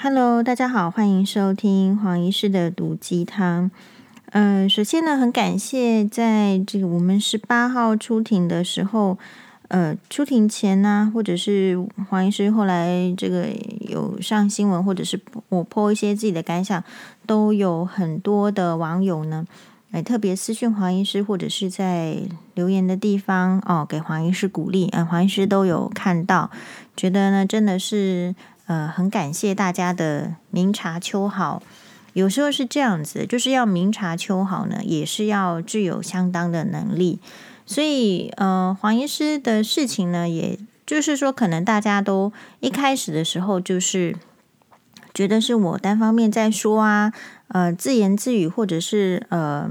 Hello，大家好，欢迎收听黄医师的毒鸡汤。嗯、首先呢，很感谢在这个我们十八号出庭的时候，呃，出庭前呢、或者是黄医师后来这个有上新闻，或者是我 po 一些自己的感想，都有很多的网友呢，哎，特别私讯黄医师，或者是在留言的地方哦，给黄医师鼓励，嗯、黄医师都有看到，觉得呢，真的是。呃，很感谢大家的明察秋毫。有时候是这样子，就是要明察秋毫呢，也是要具有相当的能力。所以，呃，黄医师的事情呢，也就是说，可能大家都一开始的时候就是觉得是我单方面在说啊，呃，自言自语，或者是呃，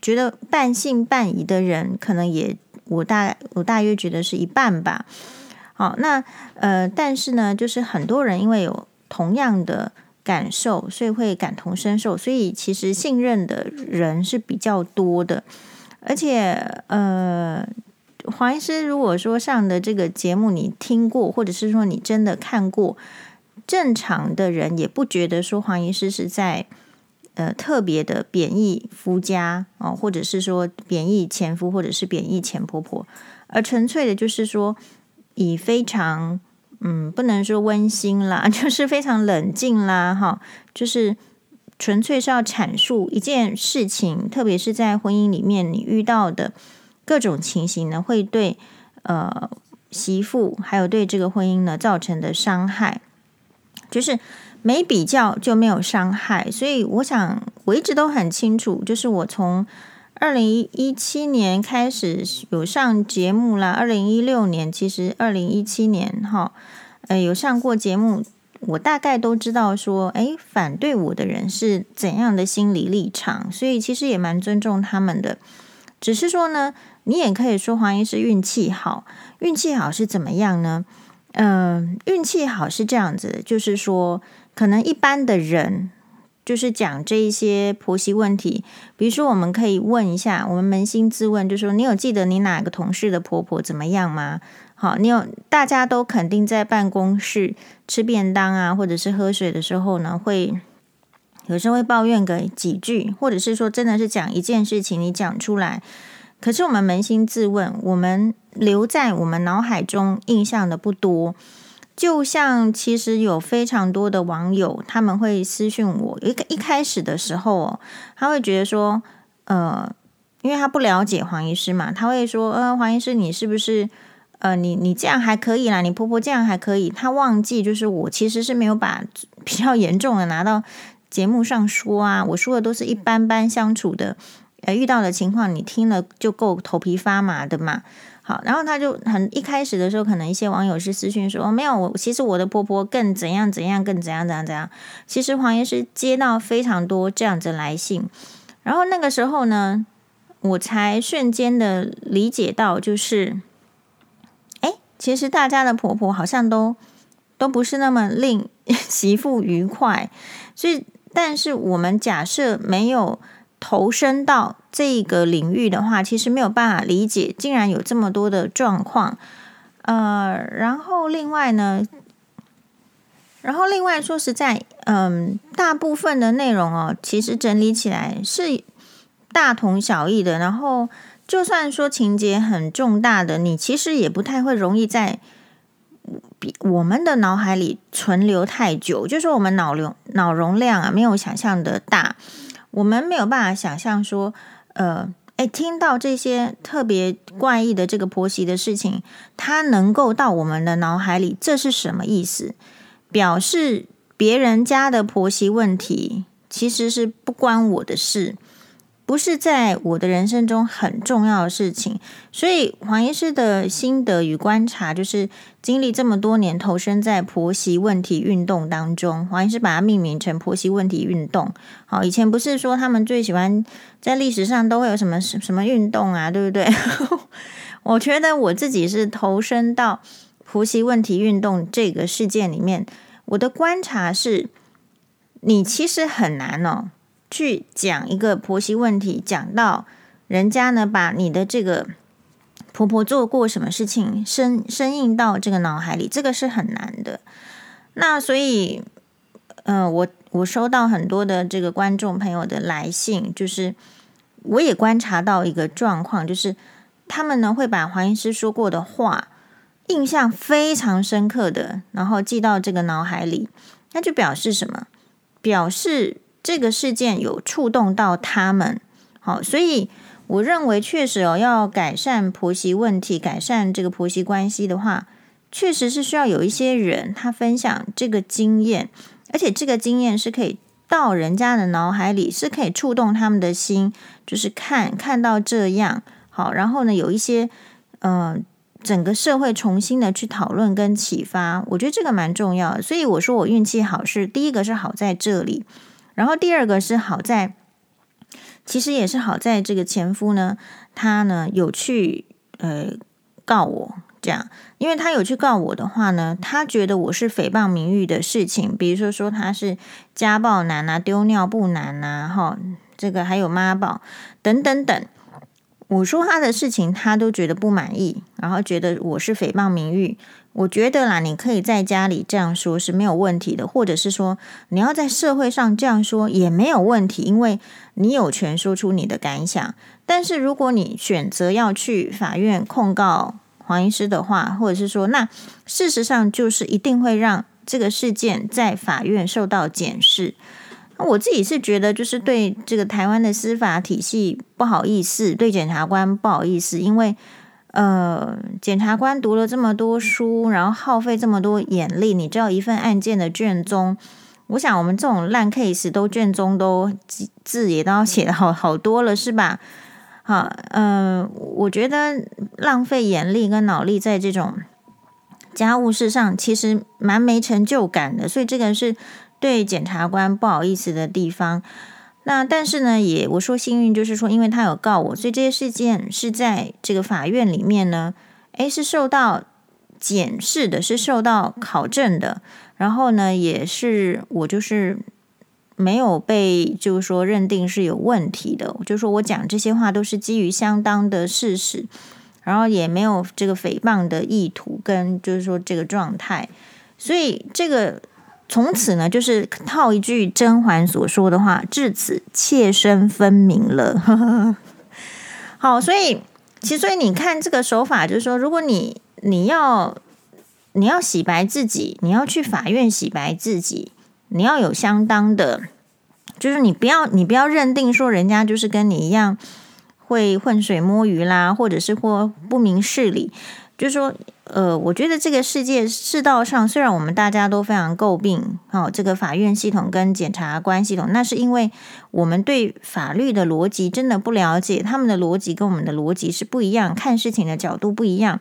觉得半信半疑的人，可能也我大我大约觉得是一半吧。好，那呃，但是呢，就是很多人因为有同样的感受，所以会感同身受，所以其实信任的人是比较多的。而且，呃，黄医师如果说上的这个节目你听过，或者是说你真的看过，正常的人也不觉得说黄医师是在呃特别的贬义夫家哦，或者是说贬义前夫，或者是贬义前婆婆，而纯粹的就是说。以非常嗯，不能说温馨啦，就是非常冷静啦，哈，就是纯粹是要阐述一件事情，特别是在婚姻里面你遇到的各种情形呢，会对呃媳妇还有对这个婚姻呢造成的伤害，就是没比较就没有伤害，所以我想我一直都很清楚，就是我从。二零一七年开始有上节目啦，二零一六年其实二零一七年哈，呃有上过节目，我大概都知道说，诶，反对我的人是怎样的心理立场，所以其实也蛮尊重他们的。只是说呢，你也可以说黄医师运气好，运气好是怎么样呢？嗯、运气好是这样子，就是说可能一般的人。就是讲这一些婆媳问题，比如说，我们可以问一下，我们扪心自问，就说，你有记得你哪个同事的婆婆怎么样吗？好，你有，大家都肯定在办公室吃便当啊，或者是喝水的时候呢，会有时候会抱怨个几句，或者是说，真的是讲一件事情，你讲出来，可是我们扪心自问，我们留在我们脑海中印象的不多。就像其实有非常多的网友，他们会私讯我。一个一开始的时候哦，他会觉得说，呃，因为他不了解黄医师嘛，他会说，呃，黄医师你是不是，呃，你你这样还可以啦，你婆婆这样还可以。他忘记就是我其实是没有把比较严重的拿到节目上说啊，我说的都是一般般相处的，呃，遇到的情况你听了就够头皮发麻的嘛。好，然后他就很一开始的时候，可能一些网友是私讯说，没有我，其实我的婆婆更怎样怎样，更怎样怎样怎样。其实黄医师接到非常多这样子来信，然后那个时候呢，我才瞬间的理解到，就是，哎，其实大家的婆婆好像都都不是那么令 媳妇愉快，所以，但是我们假设没有。投身到这个领域的话，其实没有办法理解，竟然有这么多的状况。呃，然后另外呢，然后另外说实在，嗯，大部分的内容哦，其实整理起来是大同小异的。然后就算说情节很重大的，你其实也不太会容易在比我们的脑海里存留太久，就是我们脑流脑容量啊，没有想象的大。我们没有办法想象说，呃，哎，听到这些特别怪异的这个婆媳的事情，它能够到我们的脑海里，这是什么意思？表示别人家的婆媳问题其实是不关我的事。不是在我的人生中很重要的事情，所以黄医师的心得与观察，就是经历这么多年投身在婆媳问题运动当中，黄医师把它命名成婆媳问题运动。好，以前不是说他们最喜欢在历史上都会有什么什么运动啊，对不对？我觉得我自己是投身到婆媳问题运动这个事件里面，我的观察是，你其实很难哦。去讲一个婆媳问题，讲到人家呢，把你的这个婆婆做过什么事情，深深印到这个脑海里，这个是很难的。那所以，嗯、我我收到很多的这个观众朋友的来信，就是我也观察到一个状况，就是他们呢会把黄医师说过的话，印象非常深刻的，然后记到这个脑海里，那就表示什么？表示这个事件有触动到他们。好，所以我认为确实哦，要改善婆媳问题，改善这个婆媳关系的话，确实是需要有一些人他分享这个经验，而且这个经验是可以到人家的脑海里，是可以触动他们的心，就是看看到这样好，然后呢，有一些嗯。整个社会重新的去讨论跟启发，我觉得这个蛮重要的。所以我说我运气好是第一个是好在这里，然后第二个是好在，其实也是好在这个前夫呢，他呢有去呃告我这样，因为他有去告我的话呢，他觉得我是诽谤名誉的事情，比如说说他是家暴男啊、丢尿布男啊，哈，这个还有妈宝等等等。我说他的事情，他都觉得不满意，然后觉得我是诽谤名誉。我觉得啦，你可以在家里这样说是没有问题的，或者是说你要在社会上这样说也没有问题，因为你有权说出你的感想。但是如果你选择要去法院控告黄医师的话，或者是说，那事实上就是一定会让这个事件在法院受到检视。我自己是觉得，就是对这个台湾的司法体系不好意思，对检察官不好意思，因为呃，检察官读了这么多书，然后耗费这么多眼力，你知道一份案件的卷宗，我想我们这种烂 case 都卷宗都字也都要写的好好多了，是吧？好，嗯、我觉得浪费眼力跟脑力在这种家务事上，其实蛮没成就感的，所以这个是。对检察官不好意思的地方，那但是呢，也我说幸运，就是说，因为他有告我，所以这些事件是在这个法院里面呢，诶，是受到检视的，是受到考证的，然后呢，也是我就是没有被就是说认定是有问题的，就是说我讲这些话都是基于相当的事实，然后也没有这个诽谤的意图跟就是说这个状态，所以这个。从此呢，就是套一句甄嬛所说的话，至此妾身分明了。好，所以其实所以你看这个手法，就是说，如果你你要你要洗白自己，你要去法院洗白自己，你要有相当的，就是你不要你不要认定说人家就是跟你一样会浑水摸鱼啦，或者是或不明事理。就是说，呃，我觉得这个世界世道上，虽然我们大家都非常诟病，哦，这个法院系统跟检察官系统，那是因为我们对法律的逻辑真的不了解，他们的逻辑跟我们的逻辑是不一样，看事情的角度不一样。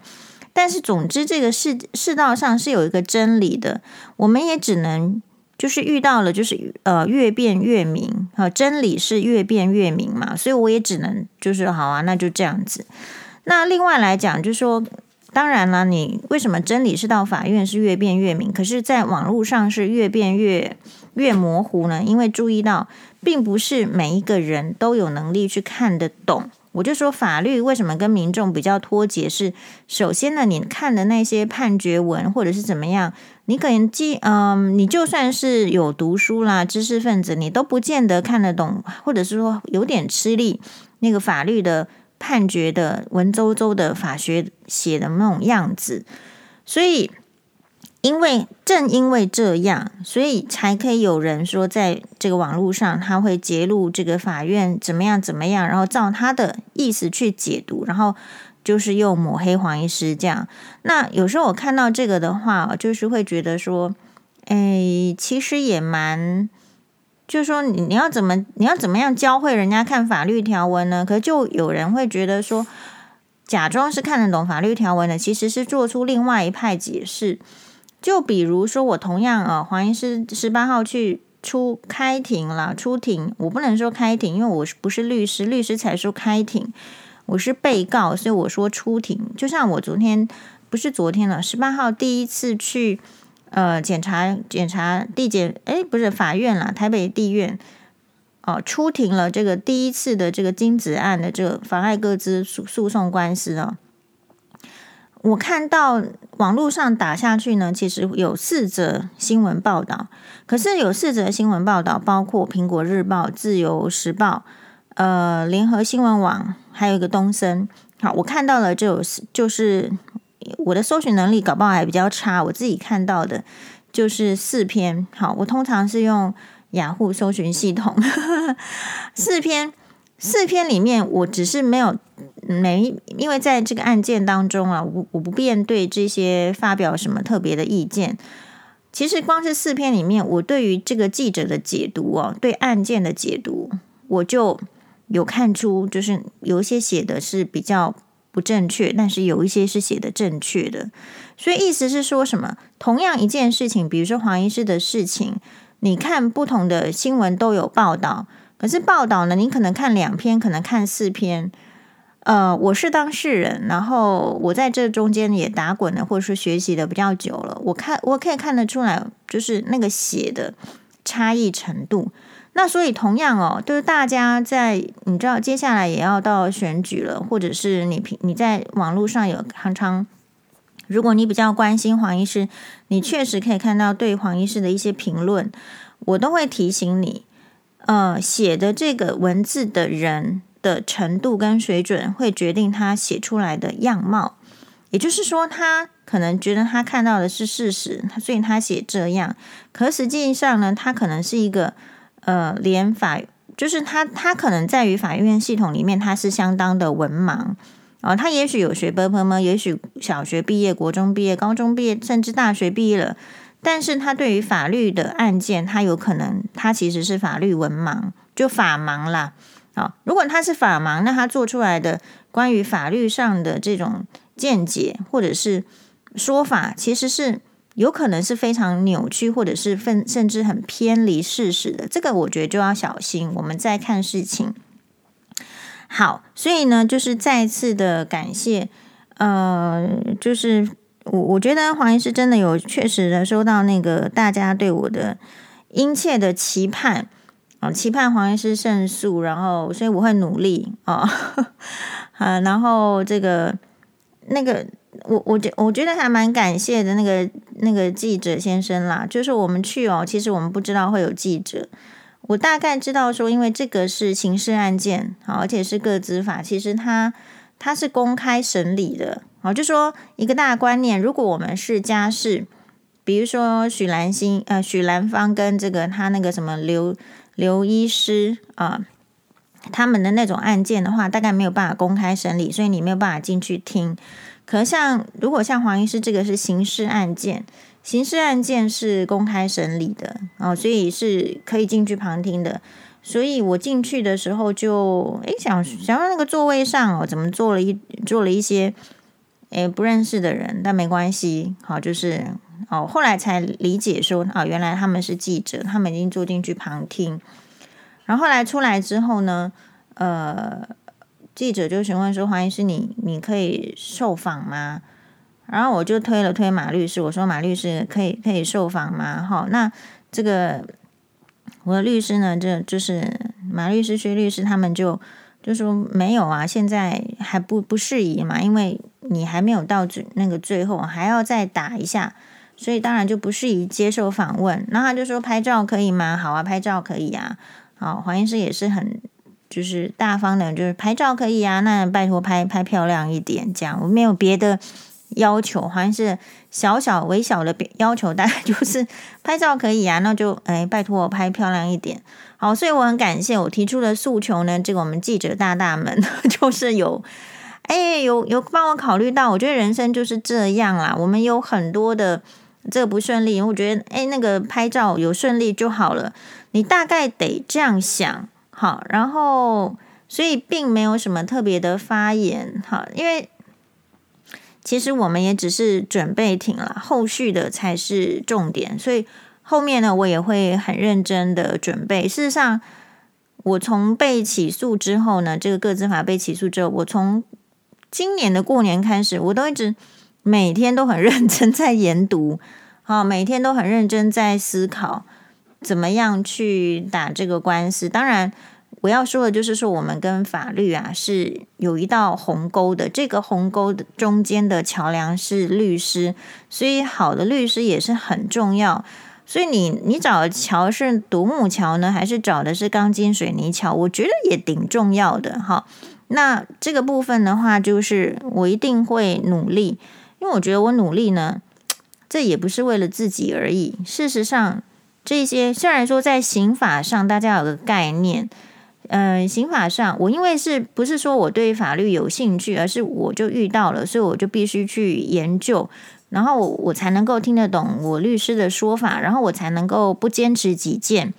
但是，总之，这个世世道上是有一个真理的，我们也只能就是遇到了，就是呃，越辩越明，啊，真理是越辩越明嘛，所以我也只能就是好啊，那就这样子。那另外来讲，就是说。当然了，你为什么真理是到法院是越辩越明，可是在网络上是越辩越越模糊呢？因为注意到，并不是每一个人都有能力去看得懂。我就说法律为什么跟民众比较脱节？是首先呢，你看的那些判决文或者是怎么样，你可能记，嗯，你就算是有读书啦，知识分子，你都不见得看得懂，或者是说有点吃力那个法律的。判决的文绉绉的法学写的那种样子，所以因为正因为这样，所以才可以有人说，在这个网络上他会揭露这个法院怎么样怎么样，然后照他的意思去解读，然后就是又抹黑黄医师这样。那有时候我看到这个的话，就是会觉得说，哎，其实也蛮。就是说，你你要怎么你要怎么样教会人家看法律条文呢？可就有人会觉得说，假装是看得懂法律条文的，其实是做出另外一派解释。就比如说，我同样啊，黄医师十八号去出开庭了，出庭，我不能说开庭，因为我不是律师，律师才说开庭，我是被告，所以我说出庭。就像我昨天不是昨天了，十八号第一次去。呃，检察检察地检，哎，不是法院啦，台北地院哦，出庭了。这个第一次的这个金子案的这个妨碍各资诉诉讼官司哦，我看到网络上打下去呢，其实有四则新闻报道，可是有四则新闻报道，包括《苹果日报》、《自由时报》、呃，《联合新闻网》，还有一个东森。好，我看到了就有就是我的搜寻能力搞不好还比较差，我自己看到的就是四篇。好，我通常是用雅虎搜寻系统，四篇。四篇里面，我只是没有没，因为在这个案件当中啊，我我不便对这些发表什么特别的意见。其实光是四篇里面，我对于这个记者的解读哦，对案件的解读，我就有看出，就是有一些写的是比较不正确，但是有一些是写的正确的。所以意思是说什么？同样一件事情，比如说黄医师的事情，你看不同的新闻都有报道。可是报道呢，你可能看两篇，可能看四篇。呃，我是当事人，然后我在这中间也打滚了，或者说学习的比较久了。我看我可以看得出来，就是那个写的差异程度。那所以同样哦，就是大家在你知道接下来也要到选举了，或者是你平你在网络上有常常，如果你比较关心黄医师，你确实可以看到对黄医师的一些评论，我都会提醒你。呃，写的这个文字的人的程度跟水准，会决定他写出来的样貌。也就是说，他可能觉得他看到的是事实，所以他写这样。可实际上呢，他可能是一个呃，连法，就是他他可能在于法院系统里面，他是相当的文盲，啊，他也许有学本科吗，也许小学毕业，国中毕业，高中毕业，甚至大学毕业了。但是他对于法律的案件，他有可能，他其实是法律文盲，就法盲啦。啊，如果他是法盲，那他做出来的关于法律上的这种见解或者是说法，其实是。有可能是非常扭曲，或者是分甚至很偏离事实的。这个我觉得就要小心。我们再看事情。好，所以呢，就是再次的感谢，呃，就是。我我觉得黄医师真的有确实的收到那个大家对我的殷切的期盼啊，期盼黄医师胜诉，然后所以我会努力啊，啊，然后这个那个我我觉我觉得还蛮感谢的那个那个记者先生啦，就是我们去哦，其实我们不知道会有记者，我大概知道说，因为这个是刑事案件啊，而且是个资法，其实他他是公开审理的。好，就说一个大观念，如果我们是家事，比如说许兰心呃许兰芳跟这个他那个什么刘刘医师啊、他们的那种案件的话，大概没有办法公开审理，所以你没有办法进去听。可像如果像黄医师这个是刑事案件，刑事案件是公开审理的哦，所以是可以进去旁听的。所以我进去的时候就诶想想到那个座位上哦，怎么坐了一坐了一些。诶，不认识的人，但没关系。好，就是哦，后来才理解说，啊、哦，原来他们是记者，他们已经坐进去旁听。然后后来出来之后呢，呃，记者就询问说：“黄医师，你你可以受访吗？”然后我就推了推马律师，我说：“马律师可以可以受访吗？”好，那这个我的律师呢，这就是马律师、薛律师，他们就就说没有啊，现在还不不适宜嘛，因为。你还没有到最那个最后，还要再打一下，所以当然就不适宜接受访问。然后他就说拍照可以吗？好啊，拍照可以啊。好，黄医师也是很就是大方的，就是拍照可以啊。那拜托拍拍漂亮一点，这样我没有别的要求，好像是小小微小的要求，大概就是拍照可以啊。那就哎，拜托我拍漂亮一点。好，所以我很感谢我提出的诉求呢。这个我们记者大大们 就是有。哎，有有帮我考虑到，我觉得人生就是这样啦。我们有很多的这个不顺利，我觉得哎，那个拍照有顺利就好了。你大概得这样想，好，然后所以并没有什么特别的发言，哈，因为其实我们也只是准备停了，后续的才是重点。所以后面呢，我也会很认真的准备。事实上，我从被起诉之后呢，这个个资法被起诉之后，我从今年的过年开始，我都一直每天都很认真在研读，好，每天都很认真在思考怎么样去打这个官司。当然，我要说的就是说，我们跟法律啊是有一道鸿沟的，这个鸿沟的中间的桥梁是律师，所以好的律师也是很重要。所以你你找的桥是独木桥呢，还是找的是钢筋水泥桥？我觉得也挺重要的哈。那这个部分的话，就是我一定会努力，因为我觉得我努力呢，这也不是为了自己而已。事实上，这些虽然说在刑法上大家有个概念，呃，刑法上我因为是不是说我对法律有兴趣，而是我就遇到了，所以我就必须去研究。然后我才能够听得懂我律师的说法，然后我才能够不坚持己见。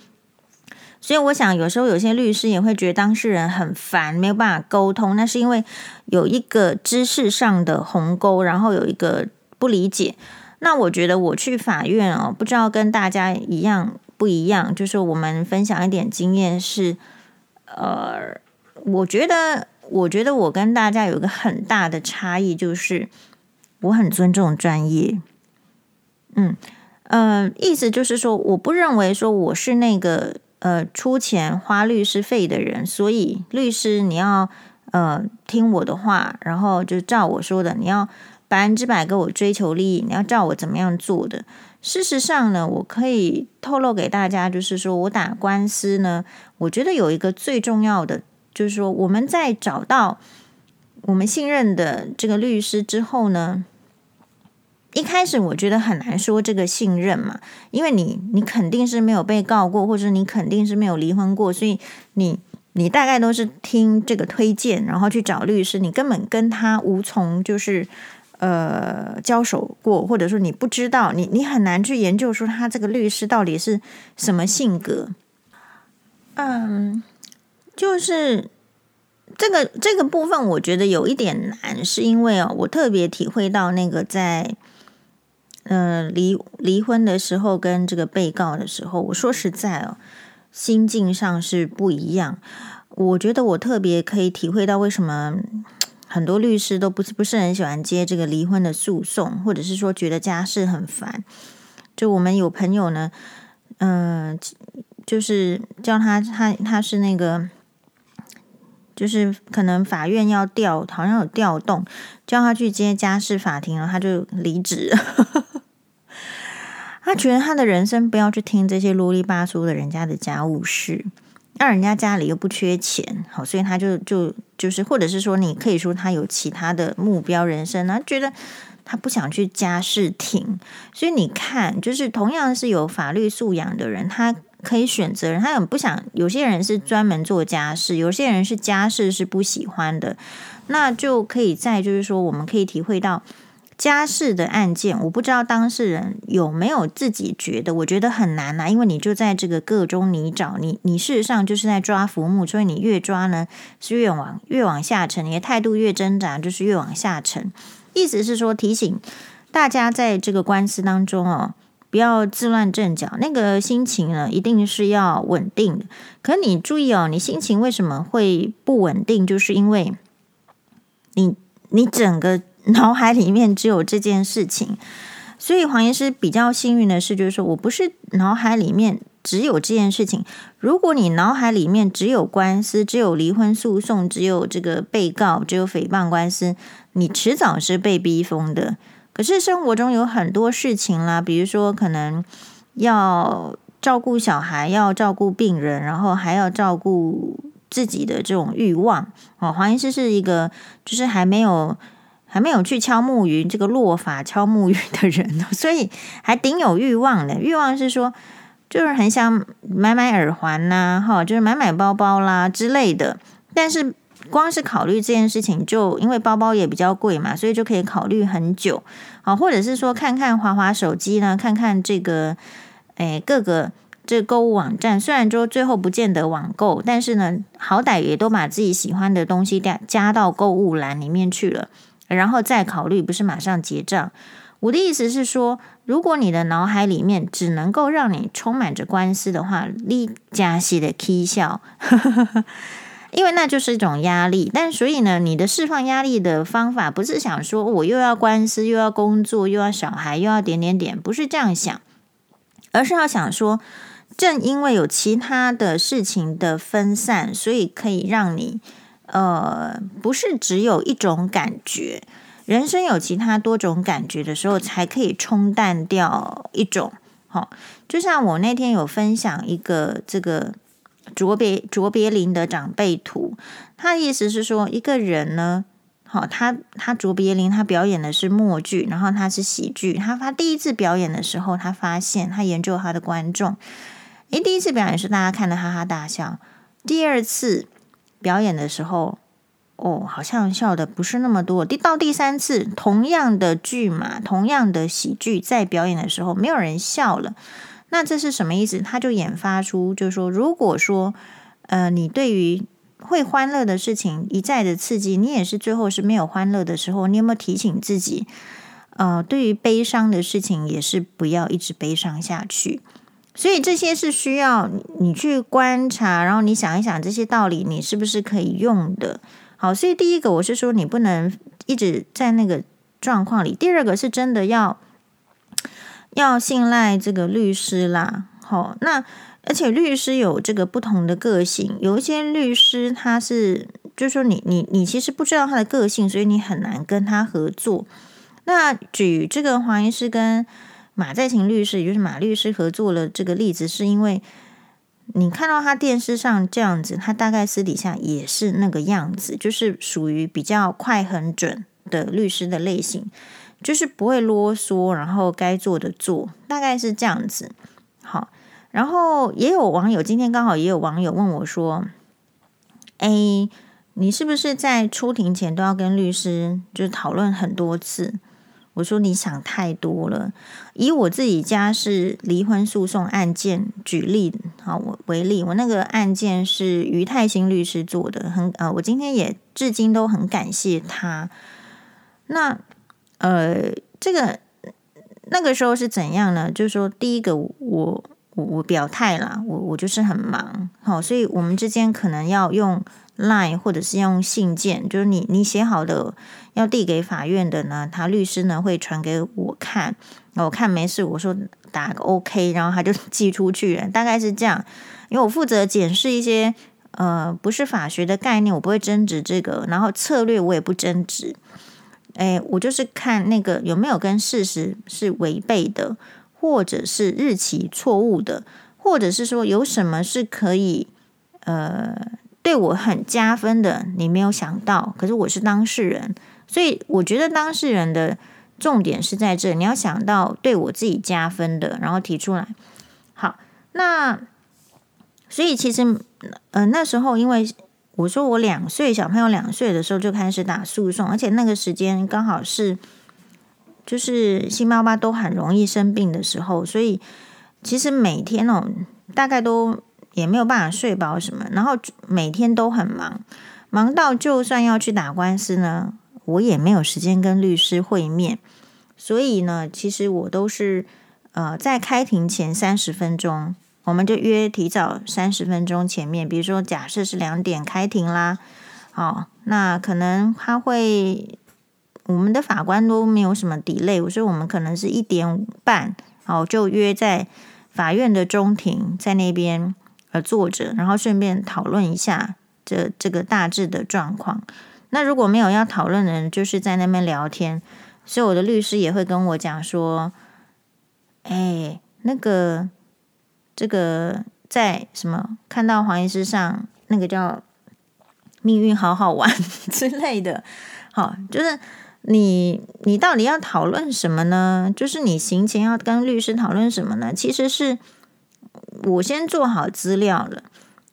所以我想，有时候有些律师也会觉得当事人很烦，没有办法沟通，那是因为有一个知识上的鸿沟，然后有一个不理解。那我觉得我去法院哦，不知道跟大家一样不一样，就是我们分享一点经验是，呃，我觉得，我觉得我跟大家有一个很大的差异，就是。我很尊重专业，嗯，呃，意思就是说，我不认为说我是那个呃出钱花律师费的人，所以律师你要呃听我的话，然后就照我说的，你要百分之百给我追求利益，你要照我怎么样做的。事实上呢，我可以透露给大家，就是说我打官司呢，我觉得有一个最重要的，就是说我们在找到。我们信任的这个律师之后呢，一开始我觉得很难说这个信任嘛，因为你你肯定是没有被告过，或者你肯定是没有离婚过，所以你你大概都是听这个推荐，然后去找律师，你根本跟他无从就是呃交手过，或者说你不知道，你你很难去研究说他这个律师到底是什么性格，嗯，就是。这个这个部分我觉得有一点难，是因为哦，我特别体会到那个在，呃，离离婚的时候跟这个被告的时候，我说实在哦，心境上是不一样。我觉得我特别可以体会到为什么很多律师都不是不是很喜欢接这个离婚的诉讼，或者是说觉得家事很烦。就我们有朋友呢，嗯、就是叫他他他是那个。就是可能法院要调，好像有调动，叫他去接家事法庭，然后他就离职。他觉得他的人生不要去听这些啰里吧嗦的人家的家务事，那人家家里又不缺钱，好，所以他就就就是，或者是说，你可以说他有其他的目标人生，他觉得他不想去家事庭。所以你看，就是同样是有法律素养的人，他。可以选择人，他很不想。有些人是专门做家事，有些人是家事是不喜欢的，那就可以在就是说，我们可以体会到家事的案件。我不知道当事人有没有自己觉得，我觉得很难呐、因为你就在这个个中泥沼，你你事实上就是在抓浮木，所以你越抓呢是越往越往下沉，你的态度越挣扎就是越往下沉。意思是说，提醒大家在这个官司当中哦。不要自乱阵脚，那个心情呢，一定是要稳定的。可你注意哦，你心情为什么会不稳定？就是因为你你整个脑海里面只有这件事情。所以黄医师比较幸运的是，就是说我不是脑海里面只有这件事情。如果你脑海里面只有官司，只有离婚诉讼，只有这个被告，只有诽谤官司，你迟早是被逼疯的。可是生活中有很多事情啦，比如说可能要照顾小孩，要照顾病人，然后还要照顾自己的这种欲望。哦，黄医师是一个就是还没有还没有去敲木鱼这个落法敲木鱼的人，所以还顶有欲望的。欲望是说就是很想买买耳环呐，哈，就是买买包包啦之类的，但是。光是考虑这件事情，就因为包包也比较贵嘛，所以就可以考虑很久。好，或者是说看看滑滑手机呢，看看这个，诶，各个这购物网站，虽然说最后不见得网购，但是呢，好歹也都把自己喜欢的东西加加到购物栏里面去了，然后再考虑，不是马上结账。我的意思是说，如果你的脑海里面只能够让你充满着官司的话，你加息的 K 笑。因为那就是一种压力，但所以呢，你的释放压力的方法不是想说我又要官司，又要工作，又要小孩，又要点点点，不是这样想，而是要想说，正因为有其他的事情的分散，所以可以让你呃，不是只有一种感觉。人生有其他多种感觉的时候，才可以冲淡掉一种。好，就像我那天有分享一个这个卓别卓别林的长辈图，他的意思是说，一个人呢，好，他他卓别林他表演的是默剧，然后他是喜剧。他他第一次表演的时候，他发现他研究他的观众，诶，第一次表演是大家看的哈哈大笑，第二次表演的时候。哦，好像笑的不是那么多。第到第三次，同样的剧嘛，同样的喜剧，在表演的时候，没有人笑了。那这是什么意思？他就演发出，就是说，如果说，呃，你对于会欢乐的事情一再的刺激，你也是最后是没有欢乐的时候，你有没有提醒自己？呃，对于悲伤的事情，也是不要一直悲伤下去。所以这些是需要你去观察，然后你想一想这些道理，你是不是可以用的？好，所以第一个我是说，你不能一直在那个状况里。第二个是真的要要信赖这个律师啦。好，那而且律师有这个不同的个性，有一些律师他是，就是说你你你其实不知道他的个性，所以你很难跟他合作。那举这个黄医师跟马在勤律师，也就是马律师合作了这个例子，是因为。你看到他电视上这样子，他大概私底下也是那个样子，就是属于比较快很准的律师的类型，就是不会啰嗦，然后该做的做，大概是这样子。好，然后也有网友今天刚好也有网友问我说：“哎，你是不是在出庭前都要跟律师就讨论很多次？”我说你想太多了。以我自己家是离婚诉讼案件举例好，我为例，我那个案件是余泰新律师做的，很呃，我今天也至今都很感谢他。那呃，这个那个时候是怎样呢？就是说，第一个我我我表态啦，我我就是很忙，好，所以我们之间可能要用 Line 或者是用信件，就是你你写好的。要递给法院的呢，他律师呢会传给我看，我看没事，我说打个 OK，然后他就 寄出去了，大概是这样。因为我负责检视一些呃不是法学的概念，我不会争执这个，然后策略我也不争执。诶，我就是看那个有没有跟事实是违背的，或者是日期错误的，或者是说有什么是可以呃对我很加分的，你没有想到，可是我是当事人。所以我觉得当事人的重点是在这，你要想到对我自己加分的，然后提出来。好，那所以其实呃那时候，因为我说我两岁小朋友两岁的时候就开始打诉讼，而且那个时间刚好是就是新妈妈都很容易生病的时候，所以其实每天哦大概都也没有办法睡饱什么，然后每天都很忙，忙到就算要去打官司呢。我也没有时间跟律师会面，所以呢，其实我都是呃在开庭前三十分钟，我们就约提早三十分钟前面。比如说，假设是两点开庭啦，好，那可能他会我们的法官都没有什么 delay，我说我们可能是一点半，好，就约在法院的中庭，在那边呃坐着，然后顺便讨论一下这这个大致的状况。那如果没有要讨论的人，就是在那边聊天，所以我的律师也会跟我讲说：“哎，那个这个在什么看到黄医师上那个叫命运好好玩 之类的，好，就是你你到底要讨论什么呢？就是你行前要跟律师讨论什么呢？其实是我先做好资料了。”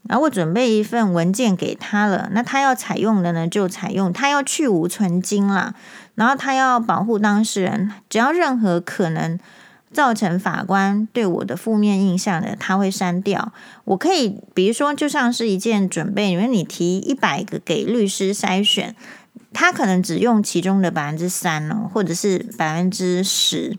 然后我准备一份文件给他了，那他要采用的呢就采用，他要去芜存菁啦，然后他要保护当事人，只要任何可能造成法官对我的负面印象的，他会删掉。我可以，比如说，就像是一件准备，因为你提一百个给律师筛选，他可能只用其中的百分之三哦，或者是百分之十。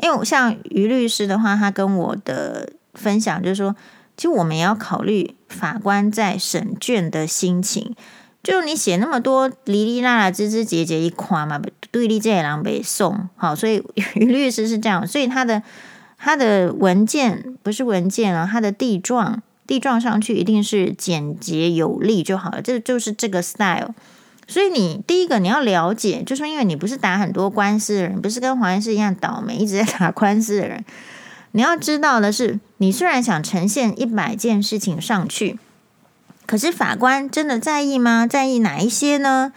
因为像于律师的话，他跟我的分享就是说。其实我们也要考虑法官在审卷的心情，就你写那么多哩哩啦啦、枝枝节节一夸嘛，对立这些人被送好，所以于律师是这样，所以他的他的文件不是文件啊，他的地状地状上去一定是简洁有力就好了，这就是这个 style。所以你第一个你要了解，就是因为你不是打很多官司的人，不是跟黄医师一样倒霉一直在打官司的人。你要知道的是，你虽然想呈现一百件事情上去，可是法官真的在意吗？在意哪一些呢？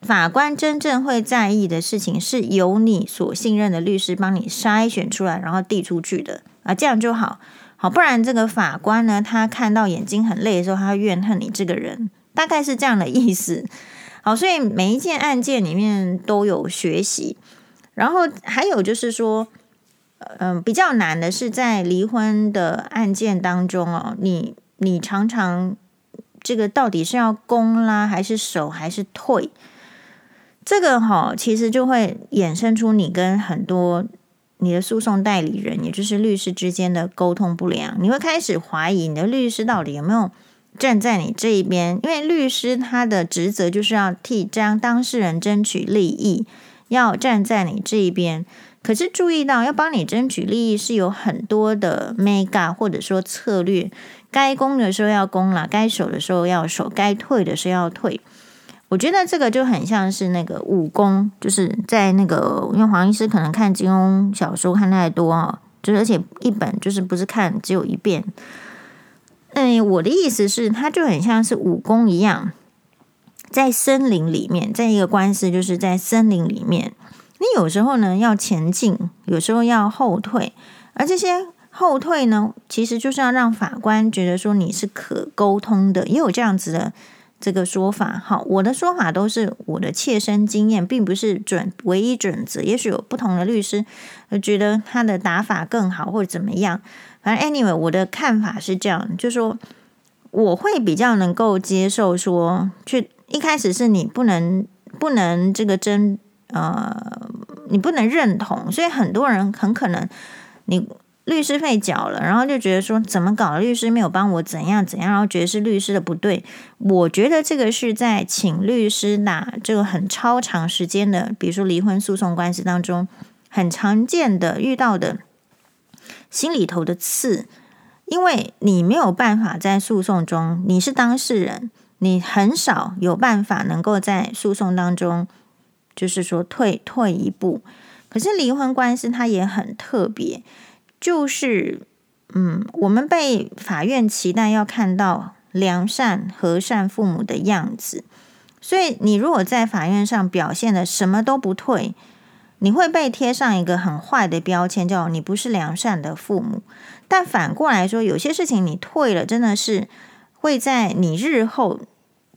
法官真正会在意的事情，是由你所信任的律师帮你筛选出来，然后递出去的啊，这样就好。好，不然这个法官呢，他看到眼睛很累的时候，他会怨恨你这个人，大概是这样的意思。好，所以每一件案件里面都有学习，然后还有就是说，嗯、比较难的是在离婚的案件当中哦，你你常常这个到底是要攻啦，还是守，还是退？这个哈，其实就会衍生出你跟很多你的诉讼代理人，也就是律师之间的沟通不良，你会开始怀疑你的律师到底有没有。站在你这一边，因为律师他的职责就是要替将当事人争取利益，要站在你这一边。可是注意到，要帮你争取利益是有很多的 mega 或者说策略，该攻的时候要攻啦，该守的时候要守，该退的时候要退。我觉得这个就很像是那个武功，就是在那个，因为黄医师可能看金庸小说看太多啊，就是而且一本就是不是看只有一遍。嗯，我的意思是，它就很像是武功一样，在森林里面，在一个官司就是在森林里面，你有时候呢要前进，有时候要后退，而这些后退呢，其实就是要让法官觉得说你是可沟通的，也有这样子的这个说法。好，我的说法都是我的切身经验，并不是准唯一准则，也许有不同的律师觉得他的打法更好，或者怎么样。反正 anyway，我的看法是这样，就是说我会比较能够接受说，去一开始是你不能不能这个真呃，你不能认同，所以很多人很可能你律师费缴了，然后就觉得说怎么搞，律师没有帮我怎样怎样，然后觉得是律师的不对。我觉得这个是在请律师打这个很超长时间的，比如说离婚诉讼官司当中很常见的遇到的。心里头的刺，因为你没有办法在诉讼中，你是当事人，你很少有办法能够在诉讼当中，就是说退退一步。可是离婚官司它也很特别，就是嗯，我们被法院期待要看到良善和善父母的样子，所以你如果在法院上表现的什么都不退。你会被贴上一个很坏的标签，叫你不是良善的父母。但反过来说，有些事情你退了，真的是会在你日后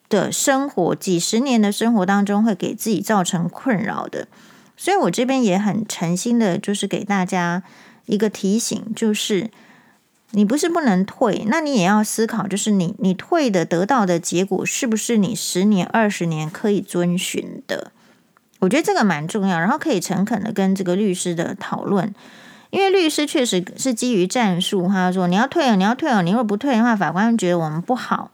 的生活、几十年的生活当中，会给自己造成困扰的。所以我这边也很诚心的，就是给大家一个提醒，就是你不是不能退，那你也要思考，就是你你退的得到的结果，是不是你十年、二十年可以遵循的？我觉得这个蛮重要，然后可以诚恳的跟这个律师的讨论，因为律师确实是基于战术，他说你要退哦，你要退哦，你如果不退的话，法官觉得我们不好。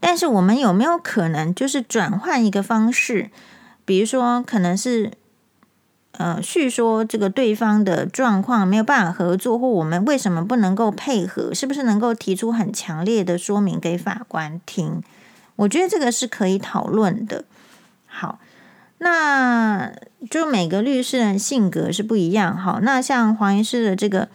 但是我们有没有可能就是转换一个方式，比如说可能是呃叙说这个对方的状况没有办法合作，或我们为什么不能够配合，是不是能够提出很强烈的说明给法官听？我觉得这个是可以讨论的。好。那就每个律师的性格是不一样，好，那像黄医师的这个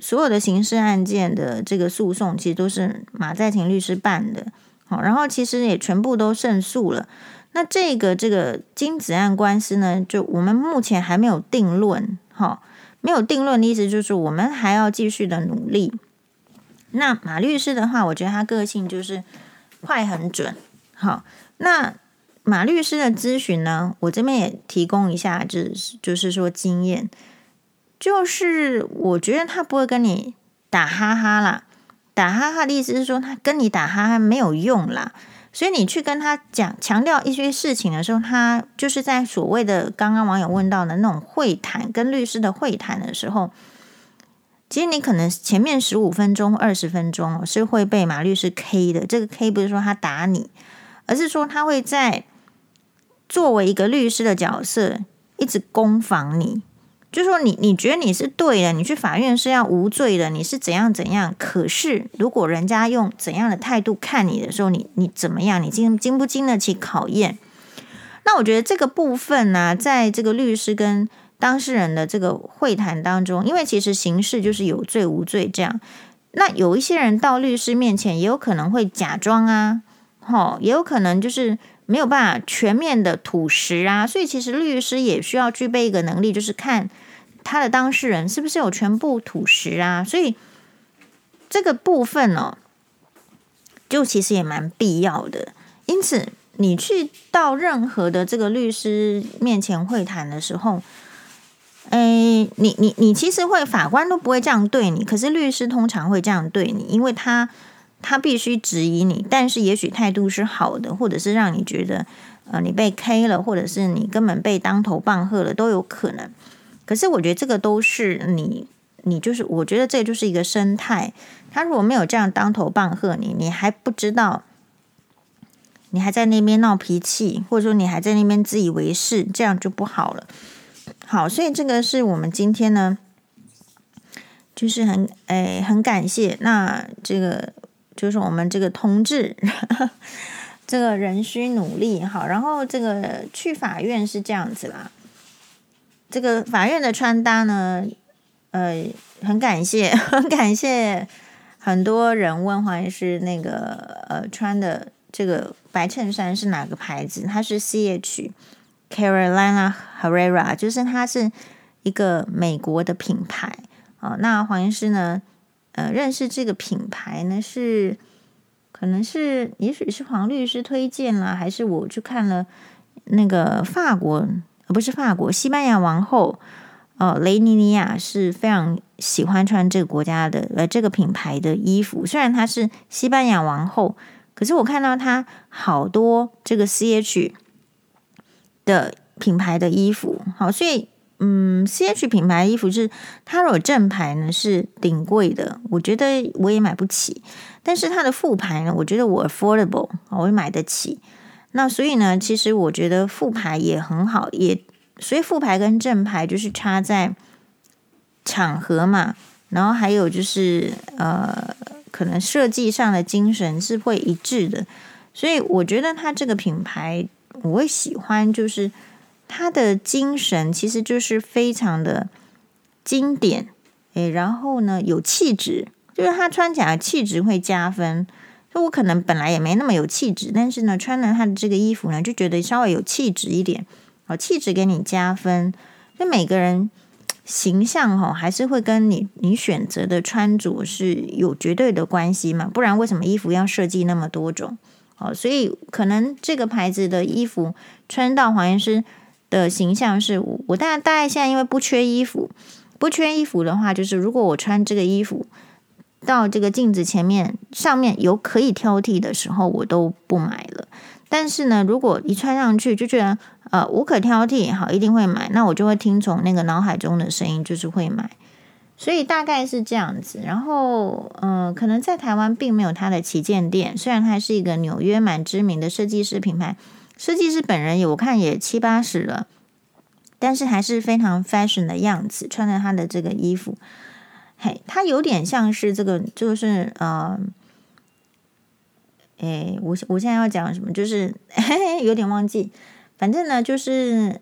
所有的刑事案件的这个诉讼，其实都是马在庭律师办的，好，然后其实也全部都胜诉了。那这个这个金子案官司呢，就我们目前还没有定论，好，没有定论的意思就是我们还要继续的努力。那马律师的话，我觉得他个性就是快很准，好，那。马律师的咨询呢，我这边也提供一下，就是就是说经验，就是我觉得他不会跟你打哈哈啦，打哈哈的意思是说他跟你打哈哈没有用啦，所以你去跟他讲强调一些事情的时候，他就是在所谓的刚刚网友问到的那种会谈，跟律师的会谈的时候，其实你可能前面十五分钟、二十分钟是会被马律师 K 的，这个 K 不是说他打你，而是说他会在。作为一个律师的角色，一直攻防你，就说你你觉得你是对的，你去法院是要无罪的，你是怎样怎样。可是如果人家用怎样的态度看你的时候，你你怎么样？你经经不经得起考验？那我觉得这个部分呢、在这个律师跟当事人的这个会谈当中，因为其实刑事就是有罪无罪这样。那有一些人到律师面前，也有可能会假装啊，吼，也有可能就是。没有办法全面的吐实啊，所以其实律师也需要具备一个能力，就是看他的当事人是不是有全部吐实啊。所以这个部分呢、哦，就其实也蛮必要的。因此，你去到任何的这个律师面前会谈的时候，哎，你你你其实会法官都不会这样对你，可是律师通常会这样对你，因为他。他必须质疑你，但是也许态度是好的，或者是让你觉得，呃，你被 K 了，或者是你根本被当头棒喝了，都有可能。可是我觉得这个都是你，你就是，我觉得这就是一个生态。他如果没有这样当头棒喝你，你还不知道，你还在那边闹脾气，或者说你还在那边自以为是，这样就不好了。好，所以这个是我们今天呢，就是很，诶，很感谢那这个。就是我们这个同志，这个人需努力好，然后这个去法院是这样子啦。这个法院的穿搭呢，呃，很感谢，很感谢很多人问黄医师那个呃穿的这个白衬衫是哪个牌子？它是 CH Carolina Herrera，就是它是一个美国的品牌啊。那黄医师呢？呃，认识这个品牌呢，是可能是也许是黄律师推荐啦，还是我去看了那个法国，不是法国，西班牙王后哦，雷尼尼亚是非常喜欢穿这个国家的呃这个品牌的衣服。虽然她是西班牙王后，可是我看到她好多这个 CH 的品牌的衣服，好，所以。嗯，C H 品牌衣服是它如果正牌呢是顶贵的，我觉得我也买不起。但是它的副牌呢，我觉得我 affordable，我也买得起。那所以呢，其实我觉得副牌也很好，也所以副牌跟正牌就是差在场合嘛，然后还有就是呃，可能设计上的精神是会一致的。所以我觉得它这个品牌我会喜欢，就是。它的精神其实就是非常的经典，诶，然后呢有气质，就是它穿起来气质会加分。就我可能本来也没那么有气质，但是呢穿了他的这个衣服呢，就觉得稍微有气质一点，哦，气质给你加分。那每个人形象哈，还是会跟你你选择的穿着是有绝对的关系嘛，不然为什么衣服要设计那么多种？哦，所以可能这个牌子的衣服穿到黄医师的形象是我，我大概大概现在因为不缺衣服，不缺衣服的话，就是如果我穿这个衣服到这个镜子前面，上面有可以挑剔的时候，我都不买了。但是呢，如果一穿上去就觉得呃无可挑剔，好，一定会买，那我就会听从那个脑海中的声音，就是会买。所以大概是这样子。然后嗯、呃，可能在台湾并没有它的旗舰店，虽然它是一个纽约蛮知名的设计师品牌。设计师本人也我看也七八十了，但是还是非常 fashion 的样子，穿着他的这个衣服，嘿，他有点像是这个，就是呃，诶，我我现在要讲什么，就是 嘿嘿有点忘记，反正呢，就是，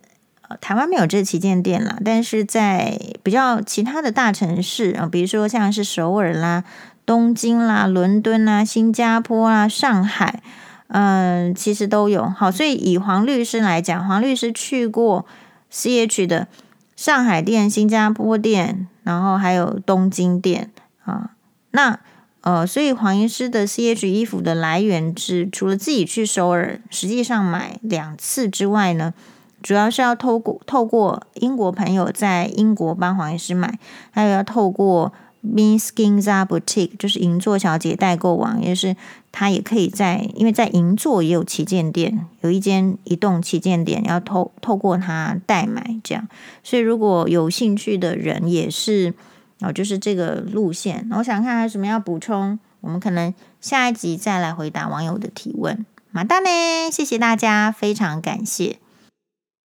台湾没有这旗舰店啦，但是在比较其他的大城市啊，比如说像是首尔啦、东京啦、伦敦啦、新加坡啦、上海。嗯，其实都有好，所以以黄律师来讲，黄律师去过 CH 的上海店、新加坡店，然后还有东京店啊。那呃，所以黄医师的 CH 衣服的来源是除了自己去首尔实际上买两次之外呢，主要是要透过透过英国朋友在英国帮黄医师买，还有要透过。Miss Ginza Boutique 就是银座小姐代购网，也是它也可以在，因为在银座也有旗舰店，有一间移动旗舰店，要透透过它代买这样。所以如果有兴趣的人，也是哦，就是这个路线。我想看还有什么要补充，我们可能下一集再来回答网友的提问。马达呢，谢谢大家，非常感谢。